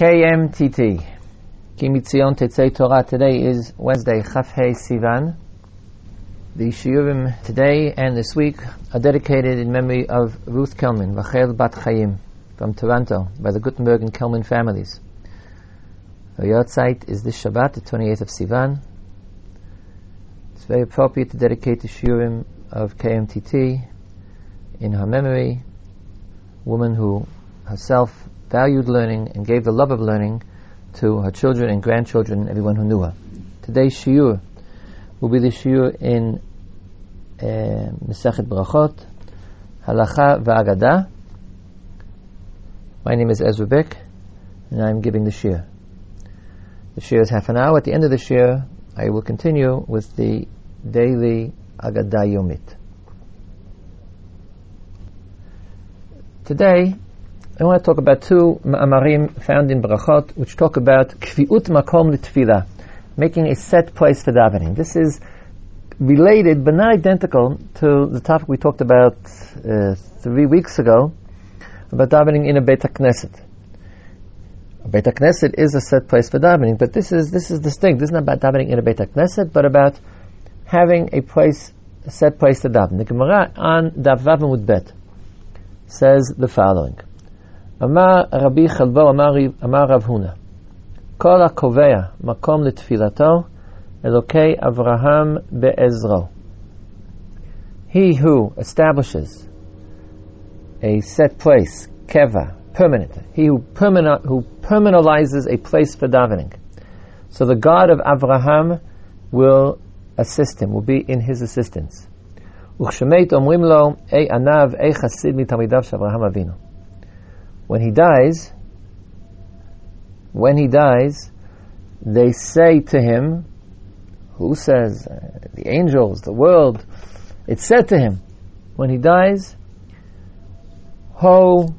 KMTT. Kimitzion Tetzei Torah. Today is Wednesday, Chaf Hei Sivan. The shiurim today and this week are dedicated in memory of Ruth Kelman, Rachel Bat Chaim, from Toronto, by the Gutenberg and Kelman families. Her yahrzeit is this Shabbat, the 28th of Sivan. It's very appropriate to dedicate the shiurim of KMTT in her memory, woman who herself valued learning and gave the love of learning to her children and grandchildren and everyone who knew her. Today's shiur will be the shiur in uh, Masechet Brachot, Halacha Va'agada. My name is Ezra Bick, and I'm giving the shiur. The shiur is half an hour. At the end of the shiur, I will continue with the daily Agadah Yomit. Today, I want to talk about two ma'amarim found in Brachot, which talk about kviut makom l'tfilah, making a set place for davening. This is related, but not identical, to the topic we talked about uh, three weeks ago, about davening in a Beit. A Beit is a set place for davening, but this is, this is distinct. This is not about davening in a Beit but about having a place, a set place to daven. The Gemara on Daf Vav Bet says the following. אמר רבי חלבו, אמר רב הונא, כל הקובע מקום לתפילתו, אלוקי אברהם בעזרו. He who establishes a set place, keva, permanent, he who, permanent, who permanentizes a place for davening. So the God of Abraham will assist him, will be in his assistance. וכשמת אומרים לו, אי ענב, אי חסיד מתלמידיו של אברהם אבינו when he dies, when he dies, they say to him, who says? Uh, the angels, the world. It said to him, when he dies, Ho,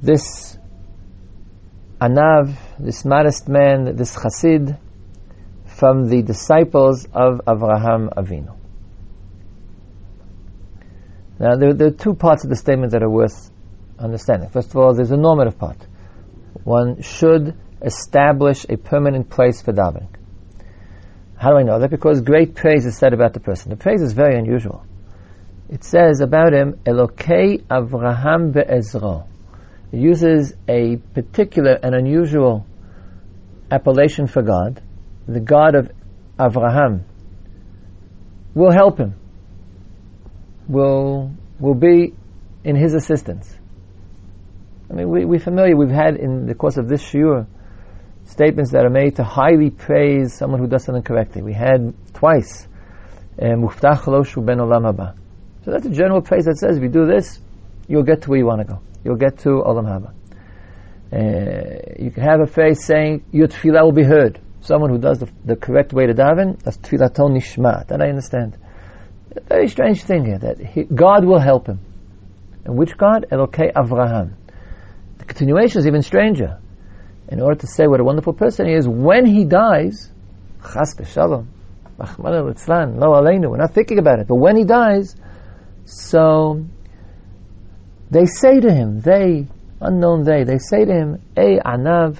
this Anav, this modest man, this Chassid, from the disciples of Avraham Avinu. Now, there, there, are two parts of the statement that are worth understanding. First of all, there's a normative part. One should establish a permanent place for davening. How do I know that? Because great praise is said about the person. The praise is very unusual. It says about him, Elokei Avraham be'ezro. It uses a particular and unusual appellation for God. The God of Avraham will help him, will, will be in his assistance. I mean, we, we're familiar, we've had in the course of this shiur statements that are made to highly praise someone who does something correctly. We had twice, eh, Muftach Loshu ben Olam Haba. So that's a general praise that says if you do this, you'll get to where you want to go. You'll get to Olam Haba. Uh, you can have a phrase saying your tefillah will be heard. Someone who does the, the correct way to daven, that's tefillah nishma. That I understand. A very strange thing here that he, God will help him. And which God? Elokei Avraham continuation is even stranger. In order to say what a wonderful person he is, when he dies, chas b'shalom, lo aleinu, we're not thinking about it, but when he dies, so they say to him, they, unknown they, they say to him, a anav,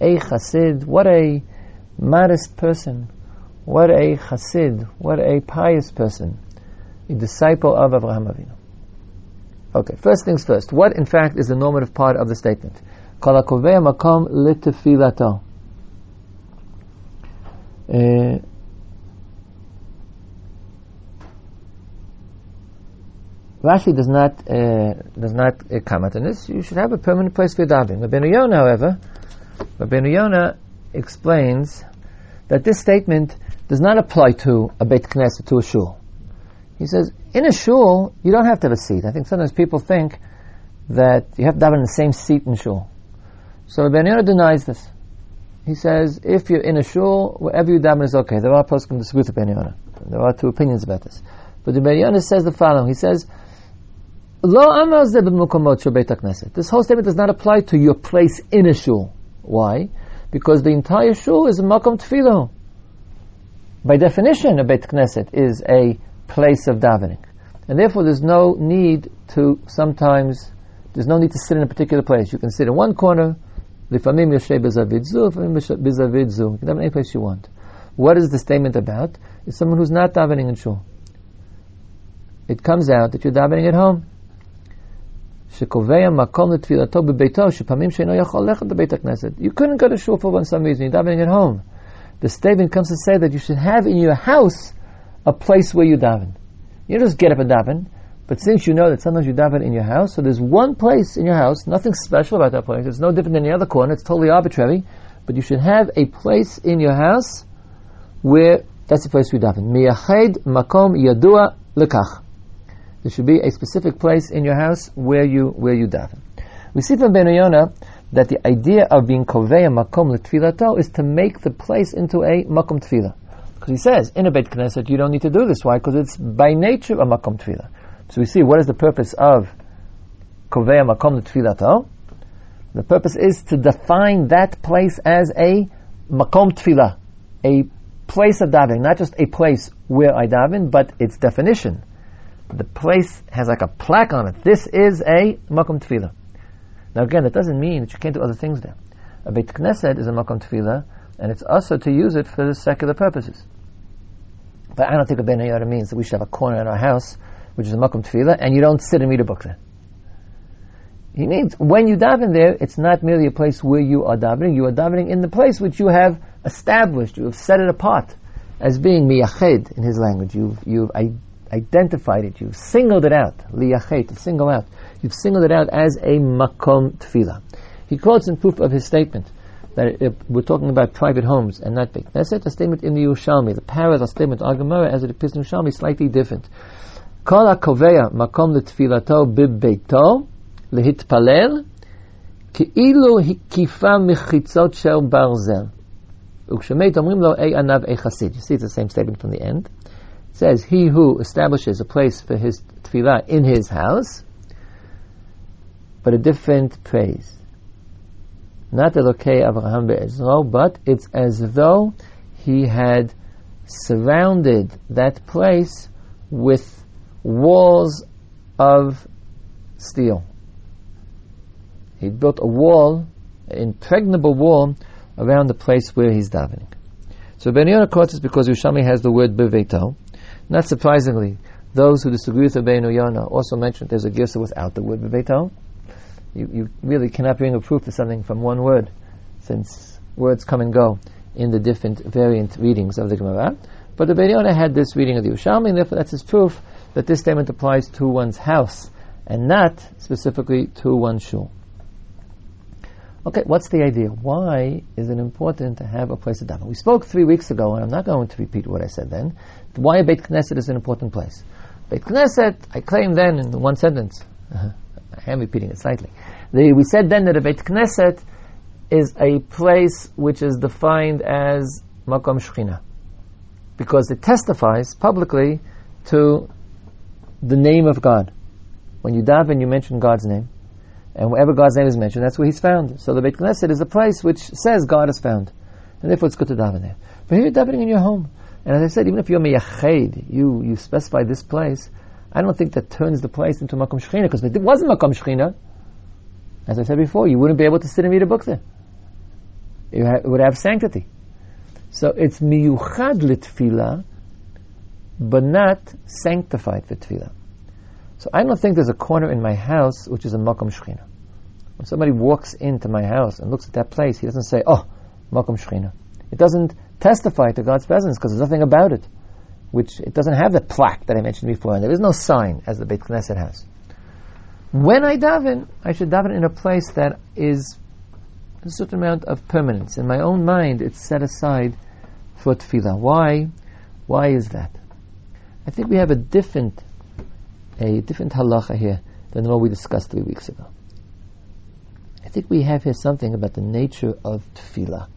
a chasid, what a modest person, what a chasid, what a pious person, a disciple of Abraham Avinu. Okay, first things first. What, in fact, is the normative part of the statement? makom litefilato. Uh, Rashi does not uh, does not uh, comment on this. You should have a permanent place for your davening. Rabbeinu Yonah, however, Rabbeinu Yonah explains that this statement does not apply to a Beit Knesset, to a shul. He says, in a shul, you don't have to have a seat. I think sometimes people think that you have to have in the same seat in shul. So Rabbeinu Yonah denies this. He says, if you're in a shul, wherever you daven is okay. There are poskim disagree with Yonah. There are two opinions about this. But the Rabbeinu Yonah says the following. He says, This whole statement does not apply to your place in a shul. Why? Because the entire shul is a makom tefillah. By definition, a Beit Knesset is a place of davening. And therefore there's no need to sometimes, there's no need to sit in a particular place. You can sit in one corner, Lifamim yoshe bezavid zu, lifamim bezavid zu. You can daven any place you want. What is the statement about? It's someone who's not davening in shul. It comes out that you're davening at home. שקובע מקום לתפילתו בביתו, שפעמים שאינו יכול ללכת לבית הכנסת. You couldn't go to shul for some reason, you're davening at home. The statement comes to say that you should have in your house a place where you daven. You just get up and daven, but since you know that sometimes you daven in your house, so there's one place in your house, nothing special about that place, it's no different than any other corner, it's totally arbitrary, but you should have a place in your house where that's the place we daven. Miyached makom yadua lekach. There should be a specific place in your house where you where you daven. We see from Rabbeinu Yonah that the idea of being koveya makom letfilato is to make the place into a makom tefillah. Because he says in a Beit Knesset you don't need to do this. Why? Because it's by nature a makom tefillah. So we see what is the purpose of koveya makom letfilato. The purpose is to define that place as a makom tefillah, a place of davening, not just a place where I daven, but its definition the place has like a plaque on it. This is a makom tefillah. Now again, that doesn't mean that you can't do other things there. A Beit Knesset is a makom tefillah, and it's also to use it for the secular purposes. But I don't think a Rabbeinu Yonah means that we should have a corner in our house, which is a makom tefillah, and you don't sit and read a book there. He means when you daven there, it's not merely a place where you are davening. You are davening in the place which you have established. You have set it apart as being miyached in his language. You've you've identified it, you've singled it out, liyachet, to single out. You've singled it out as a makom tefillah. He quotes in proof of his statement that it, we're talking about private homes and not Beit Knesset, the statement in the Yerushalmi, the parallel statement, Agamara, as it appears in Yerushalmi, slightly different. Kol הקובע מקום לתפילתו בביתו, להתפלל, כאילו הקיפה מחיצות של ברזל. וכשמת אומרים לו, אי עניו, אי חסיד. You see, it's the same statement from the end. It says, he who establishes a place for his tfilah in his house, but a different praise. Not Elokei Avraham Be'ezro, but it's as though he had surrounded that place with walls of steel. He built a wall, an impregnable wall, around the place where he's davening. So Rabbeinu Yonah quotes this because Yerushalmi has the word beveto, not surprisingly, those who disagree with Rabbeinu Yonah also mentioned there's a girsa without the word bebeto. You, you really cannot bring a proof to something from one word, since words come and go in the different variant readings of the Gemara. But the Yonah had this reading of the Yerushalmi, and therefore that's his proof that this statement applies to one's house and not specifically to one's shul. Okay, what's the idea? Why is it important to have a place of daven? We spoke three weeks ago, and I'm not going to repeat what I said then. Why Beit Knesset is an important place. Beit Knesset, I claim then in one sentence, uh-huh. I am repeating it slightly. The, we said then that a Beit Knesset is a place which is defined as Makom Shechina, because it testifies publicly to the name of God. When you daven, you mention God's name. And wherever God's name is mentioned, that's where He's found. So the Beit Knesset is a place which says God is found. And therefore it's good to daven there. But here you're davening in your home. And as I said, even if you're miyached, you, you specify this place, I don't think that turns the place into Makom Shechina, because if it wasn't Makom Shechina, as I said before, you wouldn't be able to sit and read a book there. It would have sanctity. So it's miyuchad litfila, but not sanctified for tefillah. So I don't think there's a corner in my house which is a makom shechina. When somebody walks into my house and looks at that place, he doesn't say, "Oh, makom shechina." It doesn't testify to God's presence because there's nothing about it, which it doesn't have the plaque that I mentioned before, and there is no sign as the Beit Knesset has. When I daven, I should daven in a place that is a certain amount of permanence. In my own mind, it's set aside for tefillah. Why? Why is that? I think we have a different a different halacha here than what we discussed three weeks ago. I think we have here something about the nature of tefillah.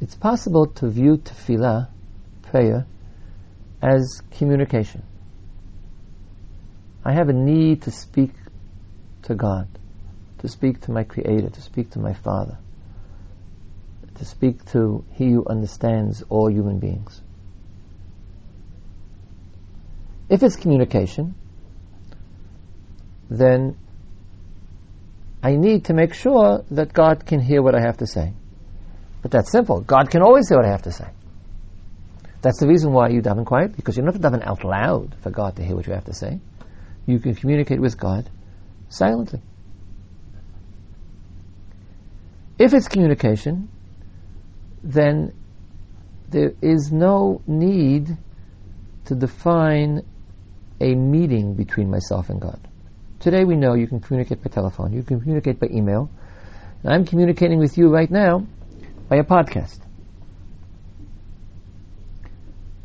It's possible to view tefillah, prayer, as communication. I have a need to speak to God, to speak to my Creator, to speak to my Father, to speak to He who understands all human beings. If it's communication, then I need to make sure that God can hear what I have to say. But that's simple. God can always hear what I have to say. That's the reason why you daven quiet, because you don't have daven out loud for God to hear what you have to say. You can communicate with God silently. If it's communication, then there is no need to define a meeting between myself and God. Today we know you can communicate by telephone, you can communicate by email. I'm communicating with you right now by a podcast.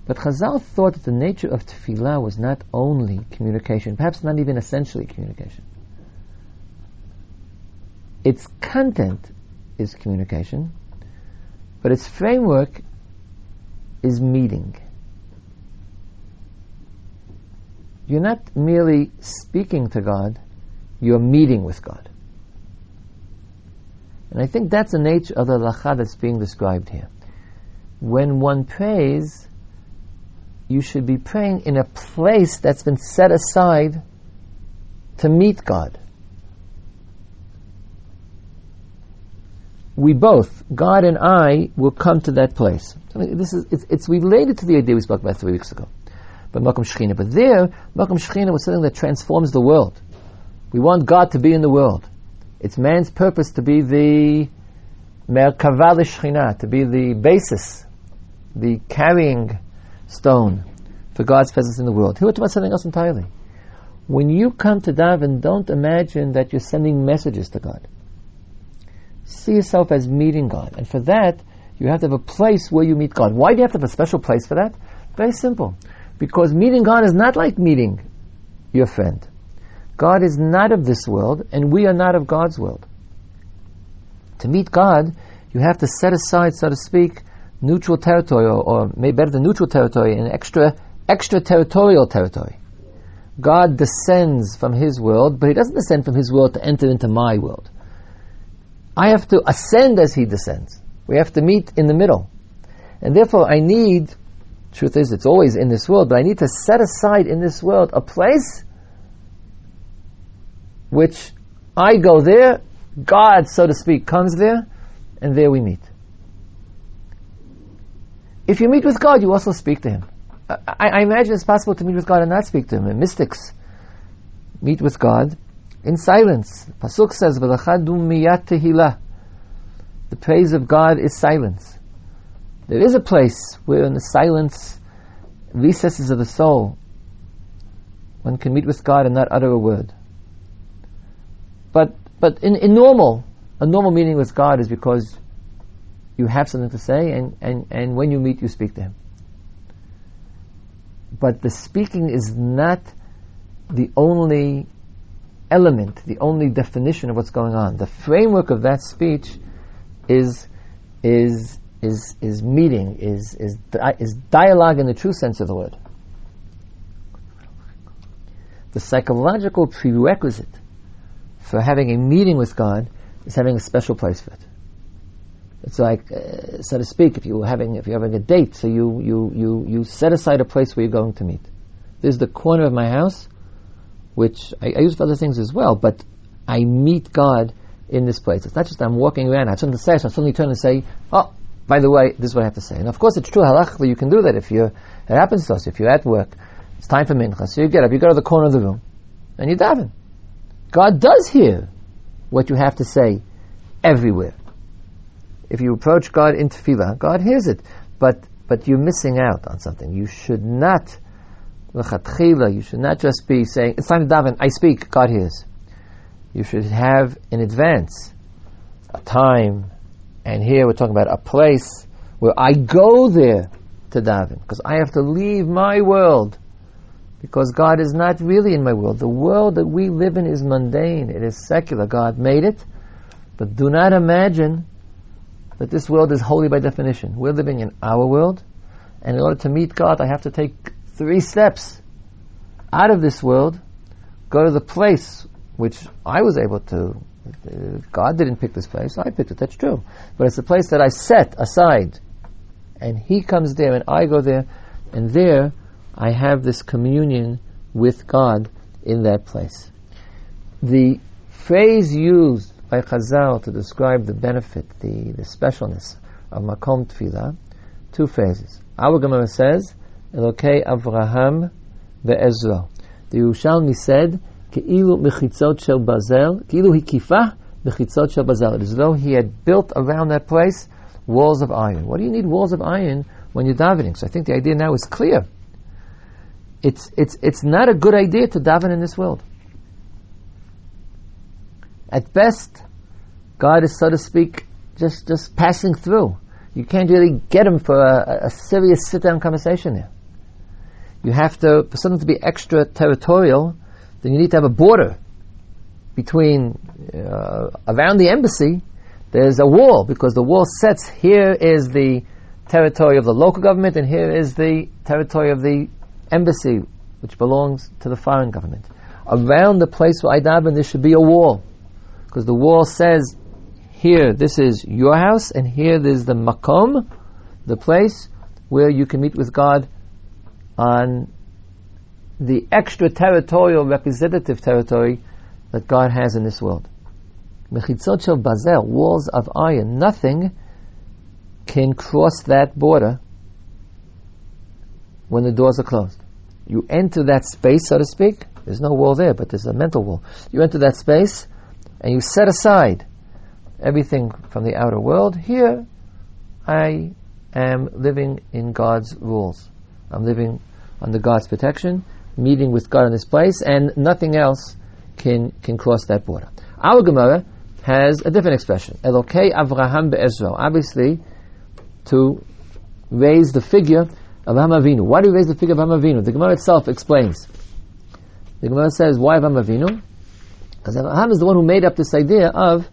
But Chazal thought that the nature of tefillah was not only communication, perhaps not even essentially communication. Its content is communication, but its framework is meeting. You're not merely speaking to God, you're meeting with God. And I think that's the nature of the lacha that's being described here. When one prays, you should be praying in a place that's been set aside to meet God. We both, God and I, will come to that place. I mean, this is it's, it's, related to the idea we spoke about three weeks ago, but Makom Shechina. But there, Makom Shechina was something that transforms the world. We want God to be in the world. It's man's purpose to be the Merkava to be the basis, the carrying stone for God's presence in the world. Here we're talking about something else entirely. When you come to daven, don't imagine that you're sending messages to God. See yourself as meeting God. And for that, you have to have a place where you meet God. Why do you have to have a special place for that? Very simple. Because meeting God is not like meeting your friend. God is not of this world, and we are not of God's world. To meet God, you have to set aside, so to speak, neutral territory, or, or maybe better than neutral territory, an extra extraterritorial territory. God descends from His world, but He doesn't descend from His world to enter into my world. I have to ascend as He descends. We have to meet in the middle. And therefore I need, truth is it's always in this world, but I need to set aside in this world a place which I go there, God, so to speak, comes there, and there we meet. If you meet with God, you also speak to Him. I, I, imagine it's possible to meet with God and not speak to Him. And mystics meet with God in silence. Pasuk says, miyat tehillah." The praise of God is silence. There is a place where, in the silence, recesses of the soul, one can meet with God and not utter a word. But but in, in normal, a normal meeting with God is because you have something to say, and, and, and when you meet, you speak to Him. But the speaking is not the only element, the only definition of what's going on. The framework of that speech is is is is meeting, is is is dialogue in the true sense of the word. The psychological prerequisite for having a meeting with God is having a special place for it. It's like, uh, so to speak, if you're having if you're having a date, so you you you you set aside a place where you're going to meet. This is the corner of my house, which I, I use for other things as well, but I meet God in this place. It's not just I'm walking around, I have something to say, so I suddenly turn and say, oh, by the way, this is what I have to say. And of course, it's true, halachically, you can do that if you're, it happens to us, if you're at work, it's time for mincha, so you get up, you go to the corner of the room, and you daven. God does hear what you have to say everywhere if you approach God in tefillah, God hears it, but but you're missing out on something. You should not you should not just be saying it's time to daven. I speak, God hears. You should have in advance a time, and here we're talking about a place where I go there to daven because I have to leave my world because God is not really in my world. The world that we live in is mundane. It is secular. God made it, but do not imagine that this world is holy by definition. We're living in our world, and in order to meet God, I have to take three steps out of this world, go to the place which I was able to. Uh, God didn't pick this place, I picked it, that's true. But it's the place that I set aside, and He comes there, and I go there, and there I have this communion with God in that place. The phrase used by Chazal to describe the benefit, the, the specialness of Makom Tefillah, two phrases. Our Gemara says, Elokei Avraham ve'ezro. The Yerushalmi said, Ke'ilu mechitzot shel barzel, Ke'ilu hikifah mechitzot shel barzel. It is as though he had built around that place walls of iron. What do you need walls of iron when you're davening? So I think the idea now is clear. It's, it's, it's not a good idea to daven in this world. At best, God is, so to speak, just, just passing through. You can't really get him for a, a serious sit-down conversation there. You have to, for something to be extraterritorial, then you need to have a border between, uh, around the embassy, there's a wall, because the wall sets, here is the territory of the local government, and here is the territory of the embassy, which belongs to the foreign government. Around the place where I daven, there should be a wall because the wall says here this is your house and here there's the makom, the place where you can meet with God on the extraterritorial representative territory that God has in this world. Mechitzot shel barzel, walls of iron, nothing can cross that border when the doors are closed. You enter that space, so to speak. There's no wall there, but there's a mental wall. You enter that space, and you set aside everything from the outer world, here I am living in God's rules. I'm living under God's protection, meeting with God in this place, and nothing else can, can cross that border. Our Gemara has a different expression. Elokei Avraham be'ezro. Obviously, to raise the figure of Avinu. Why do we raise the figure of Avinu? The Gemara itself explains. The Gemara says, why Avinu? Abraham is the one who made up this idea of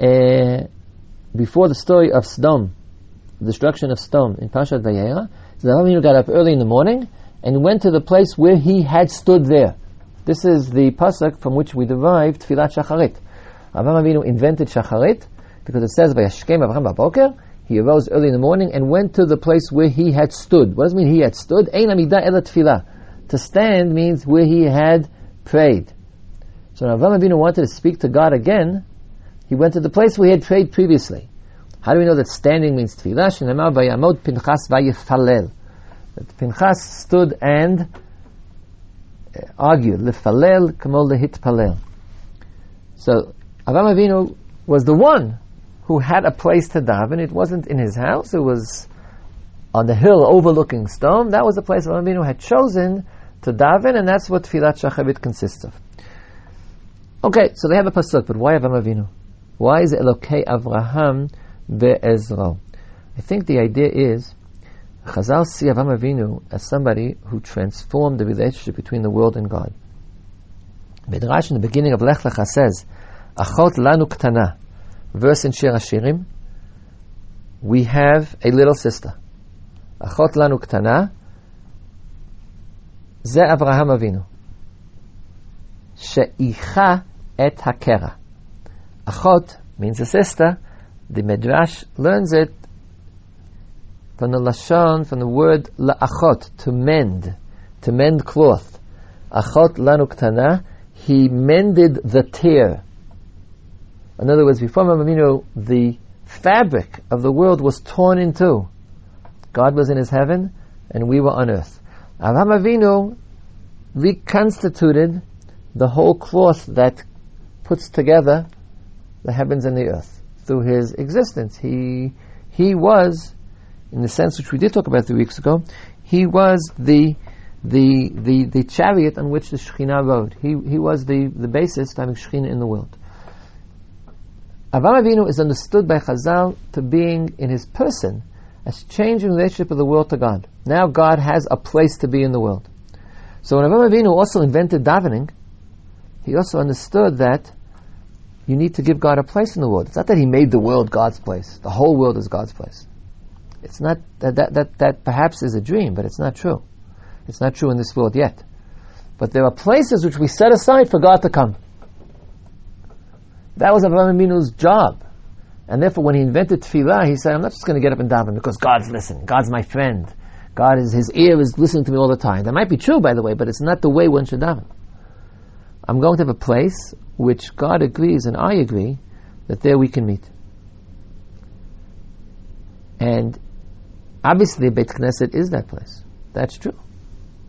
uh, before the story of Sodom, the destruction of Sodom in Parshat Vayera, Abraham Avinu got up early in the morning and went to the place where he had stood there. This is the pasuk from which we derived Tfilat Shacharit. Abraham Avinu invented Shacharit because it says, "Vayashkem Abraham baboker." He arose early in the morning and went to the place where he had stood. What does it mean he had stood? To stand means where he had prayed. So when Avram Avinu wanted to speak to God again, he went to the place where he had prayed previously. How do we know that standing means tefillah? Shenamar vayamod Pinchas vayifalel. That Pinchas stood and uh, argued. Lefalel kamol lehitpalel. So Avram Avinu was the one who had a place to daven. It wasn't in his house, it was on the hill overlooking Sodom. That was the place Avram Avinu had chosen to daven, and that's what Tfilat Shacharit consists of. Okay, so they have a pasuk, but why Avram Avinu? Why is it Elokei Avraham be'ezro? I think the idea is Chazal see Avram Avinu as somebody who transformed the relationship between the world and God. Midrash in the beginning of Lech Lecha says, Achot lanu ktana, verse in Shir Hashirim, we have a little sister. Achot lanu ktana, ze Avraham Avinu. She'icha et hakera. Achot means a sister. The Midrash learns it from the lashon, from the word la'achot, to mend, to mend cloth. Achot lanu ktana, he mended the tear. In other words, before Mamamino, the fabric of the world was torn in two. God was in his heaven, and we were on earth. Avraham Avinu reconstituted the whole cloth that puts together the heavens and the earth through his existence. He, he was, in the sense which we did talk about three weeks ago, he was the, the, the, the chariot on which the Shekhinah rode. He, he was the, the basis for having Shekhinah in the world. Avraham Avinu is understood by Chazal to being in his person as changing the relationship of the world to God. Now God has a place to be in the world. So when Avraham Avinu also invented davening, he also understood that you need to give God a place in the world. It's not that he made the world God's place. The whole world is God's place. It's not that that, that, that perhaps is a dream, but it's not true. It's not true in this world yet. But there are places which we set aside for God to come. That was Avraham Avinu's job. And therefore, when he invented tefillah, he said, I'm not just going to get up and daven because God's listening. God's my friend. God is, his ear is listening to me all the time. That might be true, by the way, but it's not the way one should daven. I'm going to have a place which God agrees and I agree that there we can meet. And obviously, Beit Knesset is that place. That's true.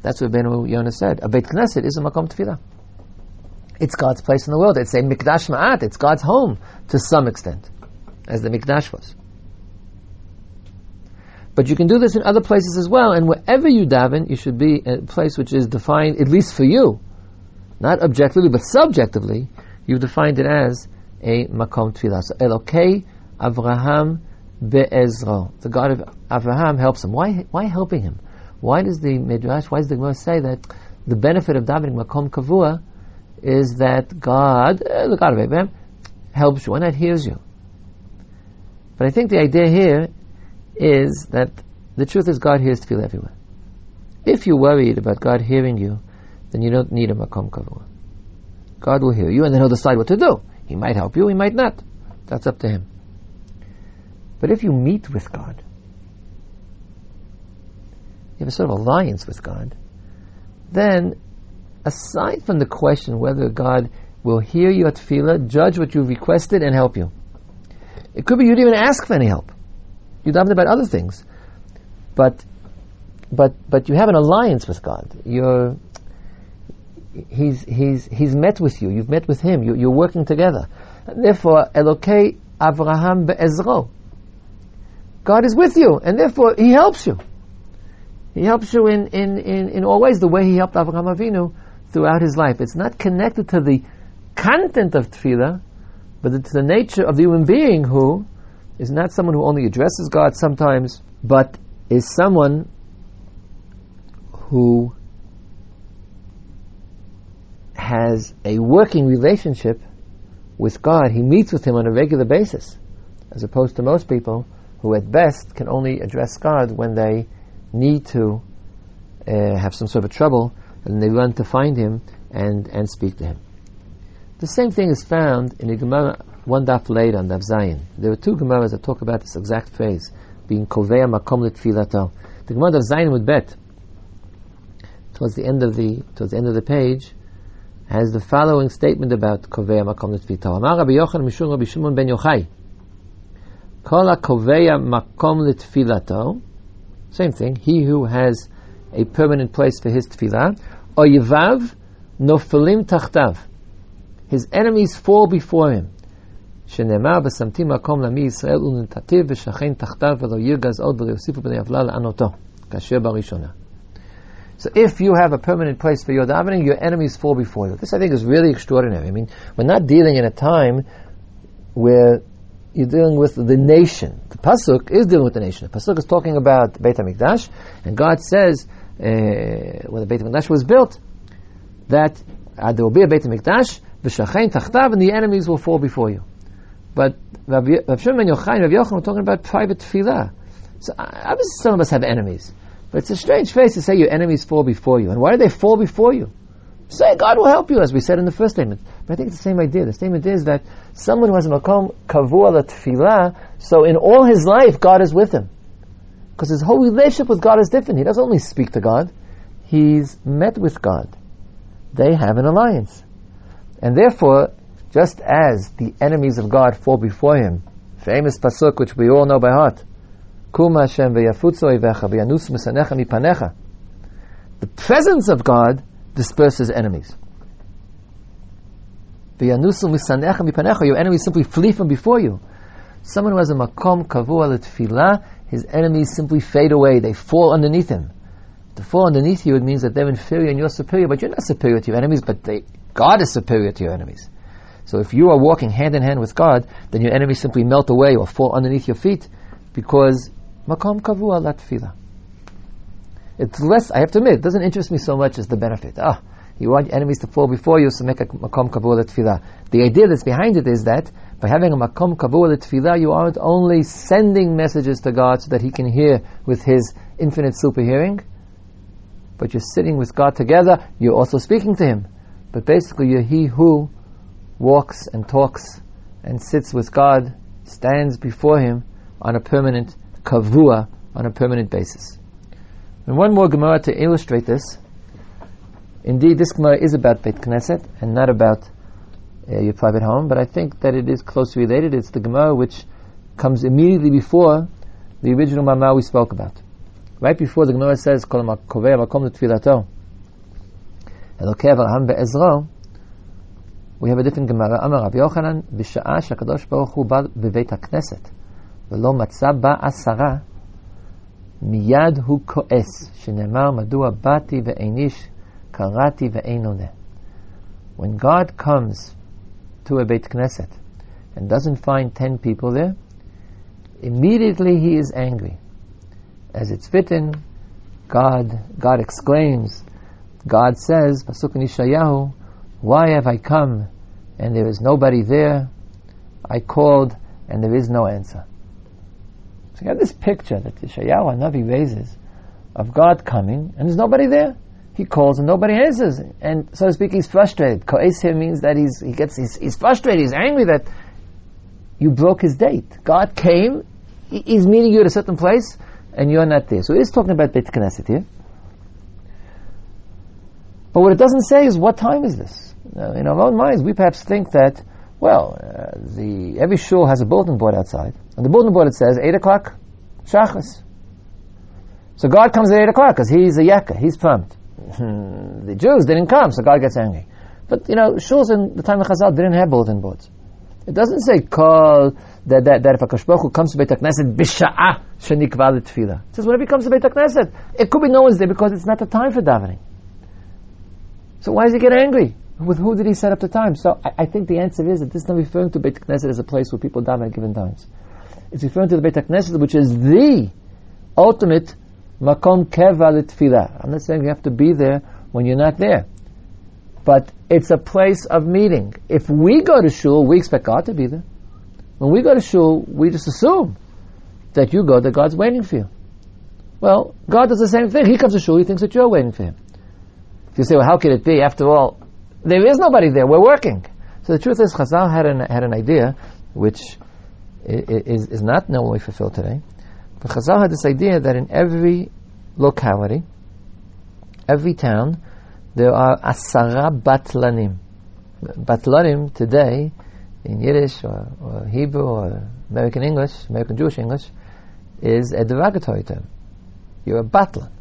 That's what Rabbeinu Yonah said. A Beit Knesset is a Makom Tefillah. It's God's place in the world. It's a Mikdash Me'at. It's God's home to some extent, as the Mikdash was. But you can do this in other places as well, and wherever you daven, you should be a place which is defined, at least for you, not objectively, but subjectively, you've defined it as a makom tefillah. So Elokei Avraham be'ezro. The God of Avraham helps him. Why, why helping him? Why does the Midrash, why does the Gemara say that the benefit of davening makom kavua is that God, uh, the God of Abraham, helps you and hears you? But I think the idea here is that the truth is God hears to feel everywhere. If you're worried about God hearing you, then you don't need a makom kavua. God will hear you, and then He'll decide what to do. He might help you, He might not. That's up to Him. But if you meet with God, you have a sort of alliance with God, then aside from the question whether God will hear your tefillah, judge what you've requested, and help you. It could be you didn't even ask for any help. You davened about other things, but but but you have an alliance with God. You're he's, he's, he's met with you. You've met with him. You, are working together. Therefore, Elokei Avraham be'ezro. God is with you, and therefore he helps you. He helps you in, in, in, in all ways, the way he helped Avraham Avinu throughout his life. It's not connected to the content of tefillah, but to the nature of the human being who is not someone who only addresses God sometimes, but is someone who has a working relationship with God. He meets with Him on a regular basis, as opposed to most people who, at best, can only address God when they need to uh, have some sort of trouble, and they run to find Him and, and speak to Him. The same thing is found in the Gemara, one daf later on Daf Zayin. There are two Gemaras that talk about this exact phrase, being Kovea Makom Litfilato. The Gemara of Zayin would bet, towards the end of the, towards the end of the page, has the following statement about Koveya Makom Litfilato. Amar Rabbi Yochanan Mishum Rabbi Shimon ben Yochai. Kol Makom Litfilato. Same thing. He who has a permanent place for his tefillah. Oyevav nofelim tachtav. His enemies fall before him. שנאמר ושמתי מקום לעמי ישראל ונתתיו ושכן תחתיו ולא ירגז עוד ולא יוסיפו בני עוולה לענותו כאשר בראשונה. So if you have a permanent place for your davening, your enemies fall before you. This I think is really extraordinary. I mean, we're not dealing in a time where you're dealing with the nation. The pasuk is dealing with the nation. The pasuk is talking about Beit Hamikdash, and God says uh, when the Beit Hamikdash was built that uh, there will be a Beit Hamikdash, v'shachain tachtav, and the enemies will fall before you. But Rav Shimon and Yochai and Rav Yochanan are talking about private tefillah. So obviously some of us have enemies. But it's a strange phrase to say your enemies fall before you. And why do they fall before you? Say God will help you, as we said in the first statement. But I think it's the same idea. The statement is that someone who has a makom kavua tefillah, so in all his life, God is with him. Because his whole relationship with God is different. He doesn't only speak to God, he's met with God. They have an alliance. And therefore, just as the enemies of God fall before him, famous pasuk which we all know by heart, Kuma Hashem mipanecha. the presence of God disperses enemies. Mipanecha. Your enemies simply flee from before you. Someone who has a makom kavua tefillah, his enemies simply fade away. They fall underneath him. To fall underneath you, it means that they're inferior and you're superior, but you're not superior to your enemies, but they, God is superior to your enemies. So if you are walking hand in hand with God, then your enemies simply melt away or fall underneath your feet because Makom kavua latfila. It's less, I have to admit, it doesn't interest me so much as the benefit. Ah, you want enemies to fall before you, so make a makom kavua latfila. The idea that's behind it is that by having a makom kavua latfila, you aren't only sending messages to God so that He can hear with His infinite super hearing, but you're sitting with God together, you're also speaking to Him. But basically, you're He who walks and talks and sits with God, stands before Him on a permanent kavua on a permanent basis. And one more Gemara to illustrate this. Indeed, this Gemara is about Beit Knesset and not about uh, your private home, but I think that it is closely related. It's the Gemara which comes immediately before the original Mama we spoke about. Right before the Gemara says, Kol kovei makom letfilato, Elokei avraham be'ezro, we have a different Gemara. Amar Rabbi Yochanan, בשעה שהקדוש ברוך הוא בא בבית הכנסת, ולא מצא בה עשרה, מיד הוא כועס, שנאמר, מדוע באתי ואיניש, קראתי ואין עונה. When God comes to a Beit Knesset and doesn't find ten people there, immediately he is angry. As it's written, God, God exclaims, God says, Pasuk Nishayahu, why have I come and there is nobody there? I called and there is no answer. So you have this picture that Yeshayahu Navi raises of God coming and there's nobody there. He calls and nobody answers. And so to speak, he's frustrated. Ko'es means that he's, he gets, he's, he's frustrated, he's angry that you broke his date. God came, he's meeting you at a certain place, and you're not there. So he's talking about Beit Knesset here. But what it doesn't say is what time is this? Uh, in our own minds, we perhaps think that, well, uh, the every shul has a bulletin board outside, and the bulletin board it says eight o'clock, shachas. So God comes at eight o'clock because he's a yakka, he's pumped. the Jews didn't come, so God gets angry. But you know, shuls in the time of Chazal didn't have bulletin boards. It doesn't say call that, that, that if a Kashbachu comes to Beit HaKnesset, b'sha'ah shenikva tefillah. It says whenever he comes to Beit HaKnesset, it could be no one's there because it's not the time for davening. So why does he get angry? With who did he set up the time? So I, I think the answer is that this is not referring to Beit Knesset as a place where people daven at given times. It's referring to the Beit Knesset, which is the ultimate makom keva tefillah. I'm not saying you have to be there when you're not there, but it's a place of meeting. If we go to shul, we expect God to be there. When we go to shul, we just assume that you go, that God's waiting for you. Well, God does the same thing. He comes to shul, he thinks that you're waiting for him. If you say, well, how could it be? After all, there is nobody there. We're working. So the truth is, Chazal had an, had an idea which is, is not normally fulfilled today. But Chazal had this idea that in every locality, every town, there are asara batlanim. Batlanim today, in Yiddish or, or Hebrew or American English, American Jewish English, is a derogatory term. You're a batlan.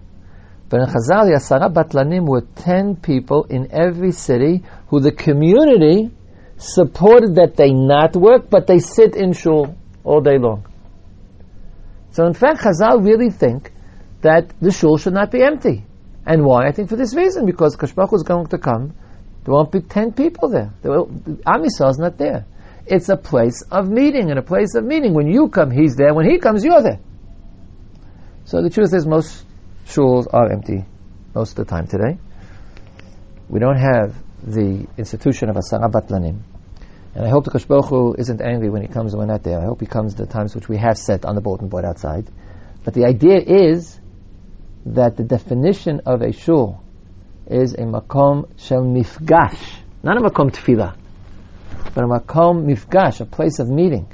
But in Chazal, the Asara Batlanim were ten people in every city who the community supported that they not work, but they sit in shul all day long. So in fact, Chazal really think that the shul should not be empty. And why? I think for this reason, because Kashbach is going to come, there won't be ten people there. there will, Amisal is not there. It's a place of meeting, and a place of meeting. When you come, he's there. When he comes, you're there. So the truth is, most shuls are empty most of the time today. We don't have the institution of a Asara Batlanim. And I hope the Kosh isn't angry when he comes and we're not there. I hope he comes the times which we have set on the bulletin board outside. But the idea is that the definition of a shul is a makom shel mifgash, not a makom tefillah, but a makom mifgash, a place of meeting.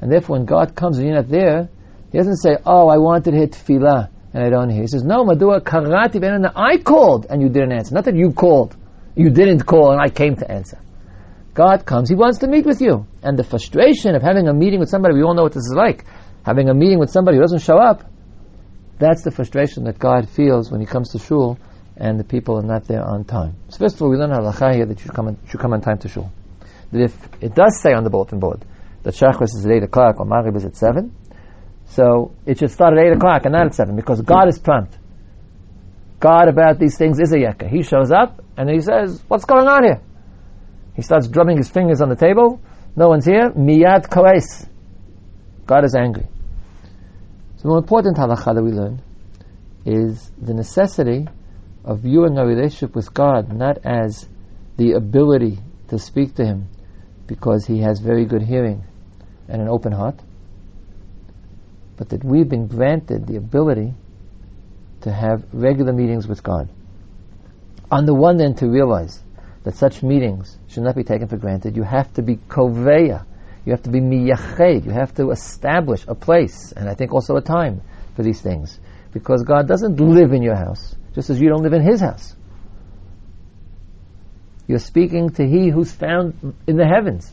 And therefore, when God comes and you're not there, He doesn't say, "Oh, I wanted to hit tefillah." and I don't hear. He says, no, Madua karati. I called and you didn't answer. Not that you called. You didn't call and I came to answer. God comes, He wants to meet with you. And the frustration of having a meeting with somebody, we all know what this is like. Having a meeting with somebody who doesn't show up, that's the frustration that God feels when He comes to shul and the people are not there on time. So first of all, we learn halacha here that you should come, on, should come on time to shul. That if it does say on the bulletin board that Shachris is at 8 o'clock or Maariv is at 7, so it should start at 8 o'clock and not at 7 because God is prompt. God about these things is a yekka. He shows up and he says, What's going on here? He starts drumming his fingers on the table. No one's here. Miyad koes. God is angry. So the more important halacha that we learn is the necessity of viewing our relationship with God not as the ability to speak to Him because He has very good hearing and an open heart, but that we've been granted the ability to have regular meetings with God. On the one hand, to realize that such meetings should not be taken for granted, you have to be koveya, you have to be miyached, you have to establish a place, and I think also a time for these things. because God doesn't live in your house, just as you don't live in His house. You're speaking to He who's found in the heavens.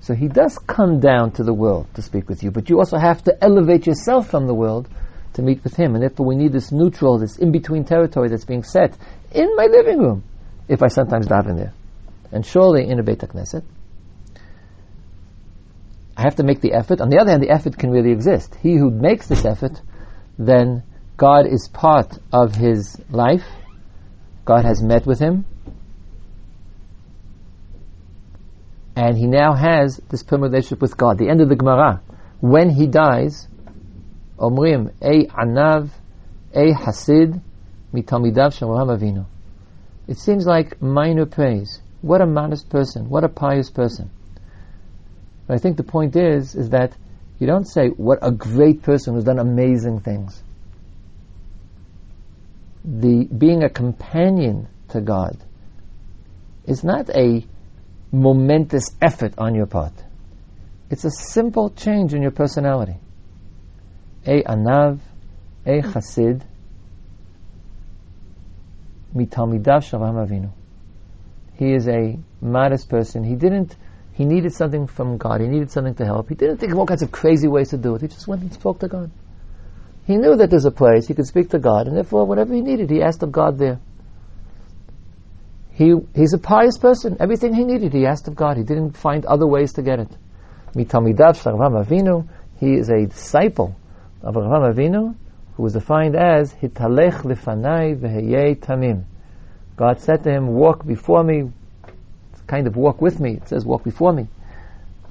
So He does come down to the world to speak with you, but you also have to elevate yourself from the world to meet with Him. And therefore we need this neutral, this in-between territory that's being set in my living room, if I sometimes daven there. And surely in a Beit HaKnesset. I have to make the effort. On the other hand, the effort can really exist. He who makes this effort, then God is part of his life. God has met with him. And he now has this permanent relationship with God. The end of the Gemara. When he dies, Omrim, Ei Anav, Ei Hasid, Mitamidav Shalom Avinu. It seems like minor praise. What a modest person. What a pious person. But I think the point is, is that you don't say, what a great person who's done amazing things. The being a companion to God is not a momentous effort on your part. It's a simple change in your personality. A anav, a chasid, mitamidav shalom avinu. He is a modest person. He didn't he needed something from God. He needed something to help. He didn't think of all kinds of crazy ways to do it. He just went and spoke to God. He knew that there's a place he could speak to God, and therefore, whatever he needed, he asked of God there. He, he's a pious person. Everything he needed, he asked of God. He didn't find other ways to get it. Mitamidav Avinu, he is a disciple of Avraham Avinu, who was defined as Hitalech Veheyei Tamim. God said to him, walk before me, It's kind of walk with me. It says walk before me.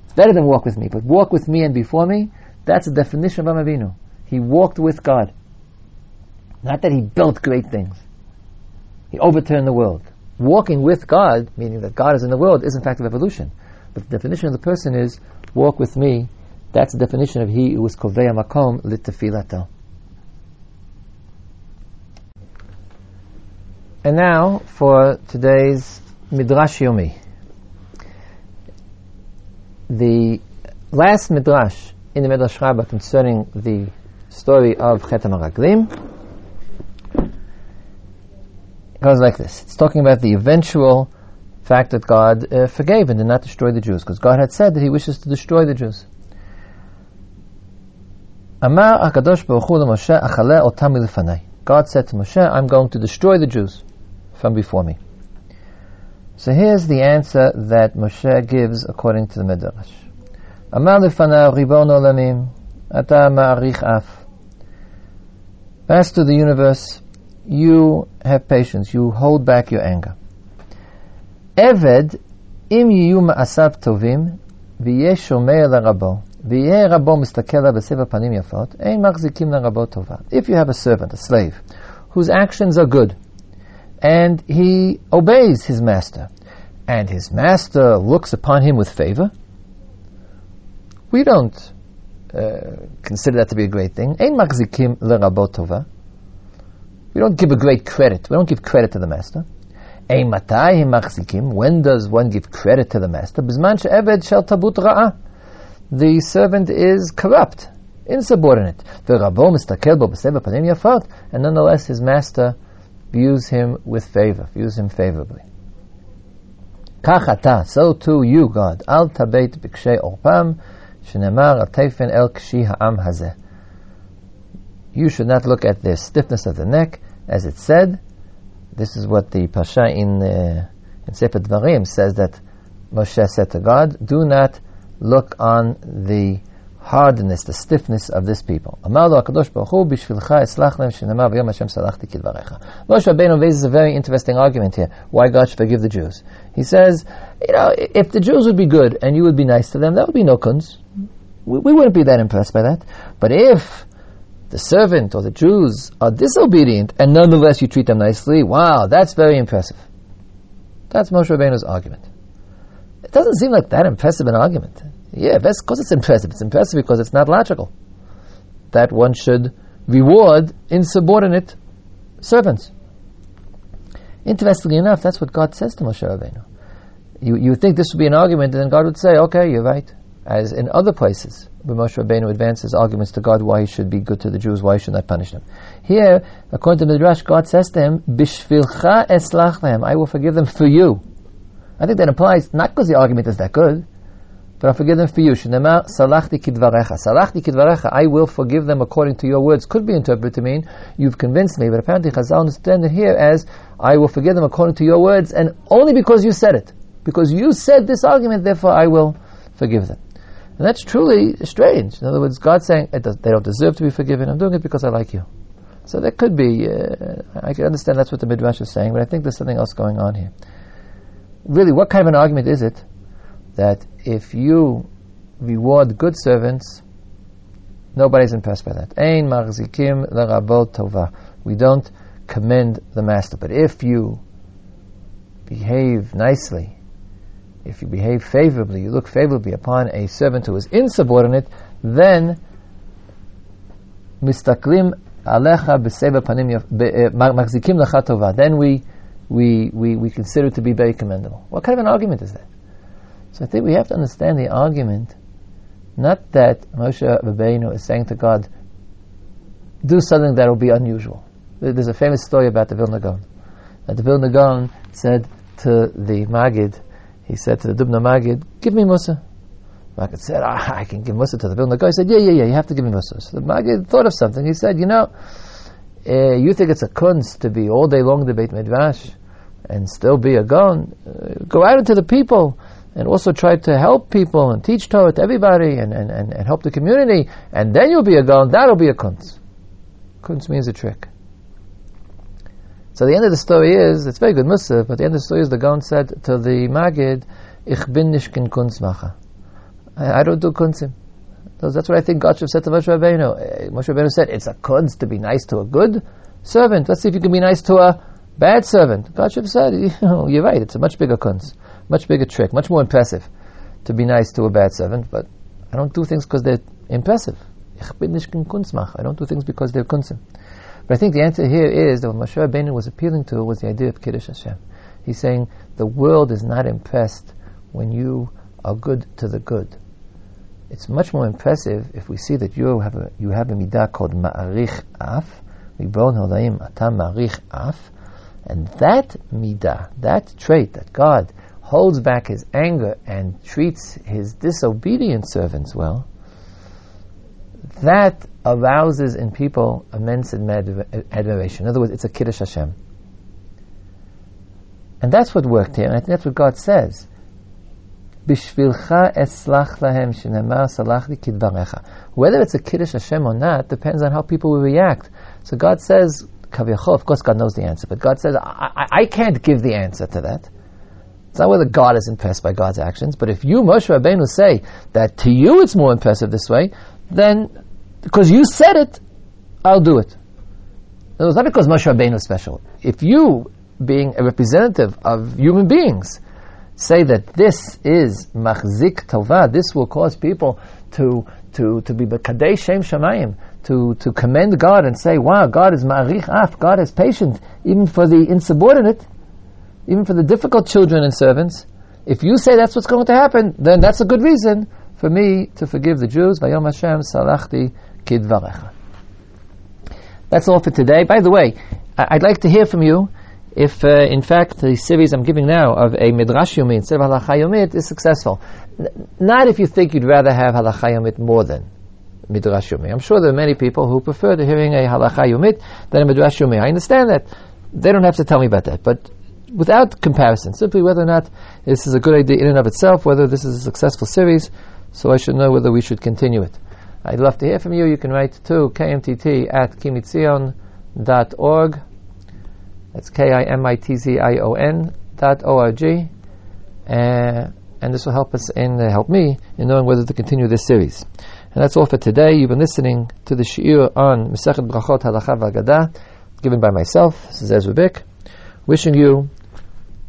It's better than walk with me, but walk with me and before me, that's the definition of Avinu. He walked with God. Not that he built great things. He overturned the world. Walking with God, meaning that God is in the world, is in fact of evolution. But the definition of the person is walk with me. That's the definition of he who was koveya makom litfilato. And now for today's Midrash Yomi the last midrash in the Midrash Rabbah concerning the story of Chet HaMeraglim goes like this. It's talking about the eventual fact that God uh, forgave and did not destroy the Jews, because God had said that He wishes to destroy the Jews. Amar HaKadosh Baruch Hu God said to Moshe, I'm going to destroy the Jews from before me. So here's the answer that Moshe gives according to the Midrash. Amar lefanav ribon olamim, ata ma'arich af. Master of the universe, you have patience, you hold back your anger. Eved, im yiyu ma'asav tovim, ויהיה שומע לרבו, ויהיה רבו מסתכל עליו בסבר פנים יפות, אין מחזיקים לרבו טובה. If you have a servant, a slave, whose actions are good, and he obeys his master, and his master looks upon him with favor, we don't uh, consider that to be a great thing. We don't give a great credit. We don't give credit to the master. When does one give credit to the master? The servant is corrupt, insubordinate. Yafot. And nonetheless, his master views him with favor, views him favorably. Kach so too you, God, al tabeit b'kshei orpam, shenemar ateifen el kshi ha'am hazeh. You should not look at the stiffness of the neck, as it said. This is what the Parsha in, uh, in Sefer Dvarim says that Moshe said to God, do not look on the hardness, the stiffness of this people. Moshe Rabbeinu raises a very interesting argument here, why God should forgive the Jews. He says, you know, if the Jews would be good and you would be nice to them, that would be no kunz. We, we wouldn't be that impressed by that. But if the servant or the Jews are disobedient and nonetheless you treat them nicely, wow, that's very impressive. That's Moshe Rabbeinu's argument. It doesn't seem like that impressive an argument. Yeah, that's because it's impressive. It's impressive because it's not logical that one should reward insubordinate servants. Interestingly enough, that's what God says to Moshe Rabbeinu. You, you think this would be an argument, and then God would say, okay, you're right. As in other places, when Moshe Rabbeinu advances arguments to God why he should be good to the Jews, why he should not punish them. Here, according to Midrash, God says to him, Bishvilcha eslach I will forgive them for you. I think that implies, not because the argument is that good, but I'll forgive them for you. Shenema salachti kidvarecha. Salachti kidvarecha. I will forgive them according to your words. Could be interpreted to mean, you've convinced me, but apparently Chazal understand it here as, I will forgive them according to your words, and only because you said it. Because you said this argument, therefore I will forgive them. And that's truly strange. In other words, God saying, does, they don't deserve to be forgiven, I'm doing it because I like you. So that could be, uh, I can understand that's what the Midrash is saying, but I think there's something else going on here. Really, what kind of an argument is it that if you reward good servants, nobody's impressed by that. Ein machzikim tova. We don't commend the master. But if you behave nicely, if you behave favorably, you look favorably upon a servant who is insubordinate, then mistaklim alecha panim eh, machzikim. Then we, we, we, we consider it to be very commendable. What kind of an argument is that? So I think we have to understand the argument, not that Moshe Rabbeinu is saying to God, do something that will be unusual. There's a famous story about the Vilna Gaon. That the Vilna Gaon said to the Magid, he said to the Dubno Magid, give me mussar. Magid said, ah, I can give mussar to the Vilna Gaon. He said, yeah, yeah, yeah, you have to give me mussar. So the Magid thought of something. He said, you know, uh, you think it's a kunst to be all day long debate Midrash and still be a Gaon? Uh, go out into the people and also try to help people and teach Torah to everybody and, and, and, and help the community, and then you'll be a Gaon, that'll be a kunz. Kunz means a trick. So the end of the story is, it's very good mussar, but the end of the story is the Gaon said to the Magid, Ich bin nicht kein Kunstmacher. I, I don't do kunzim. That's what I think God should have said to Moshe Rabbeinu. Eh, Moshe Rabbeinu said, it's a kunz to be nice to a good servant. Let's see if you can be nice to a bad servant. God should have said, you're right, it's a much bigger kunz. Much bigger trick, much more impressive to be nice to a bad servant, but I don't do things because they're impressive. I don't do things because they're kunzim. But I think the answer here is that what Moshe Rabbeinu was appealing to was the idea of Kiddush Hashem. He's saying the world is not impressed when you are good to the good. It's much more impressive if we see that you have a, you have a midah called ma'arich af, ribon holaim atam ma'arich af, and that midah, that trait that God holds back his anger and treats his disobedient servants well, that arouses in people immense admiration. In other words, it's a Kiddush Hashem. And that's what worked here, and I think that's what God says. Whether it's a Kiddush Hashem or not depends on how people will react. So God says, of course God knows the answer, but God says, I, I, I can't give the answer to that. It's not whether God is impressed by God's actions, but if you, Moshe Rabbeinu, say that to you it's more impressive this way, then because you said it, I'll do it. It's not because Moshe Rabbeinu is special. If you, being a representative of human beings, say that this is machzik tova, this will cause people to to to be b'kadei shem shamayim, to to commend God and say, wow, God is ma'arich af, God is patient even for the insubordinate even for the difficult children and servants, if you say that's what's going to happen, then that's a good reason for me to forgive the Jews. Hashem salachti. That's all for today. By the way, I'd like to hear from you if, uh, in fact, the series I'm giving now of a Midrash Yomi instead of Halacha Yomit is successful. N- not if you think you'd rather have Halacha Yomit more than Midrash Yomi. I'm sure there are many people who prefer to hearing a Halacha Yomit than a Midrash Yomi. I understand that. They don't have to tell me about that. But without comparison, simply whether or not this is a good idea in and of itself, whether this is a successful series, so I should know whether we should continue it. I'd love to hear from you. You can write to kmtt at kimitzion.org. That's K-I-M-I-T-Z-I-O-N dot O-R-G. Uh, and this will help us in, uh, help me in knowing whether to continue this series. And that's all for today. You've been listening to the shiur on Masechet Brachot Halacha V'Agadah, given by myself. This is Ezra Bick, wishing you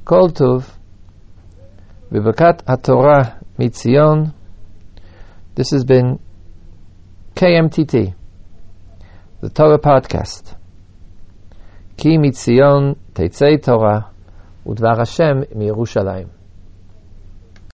Kol Tov, Vivakat HaTorah Mitzion. This has been KMTT, the Torah Podcast. Ki Mitzion Teitzei Torah, Udvar Hashem MiYerushalayim.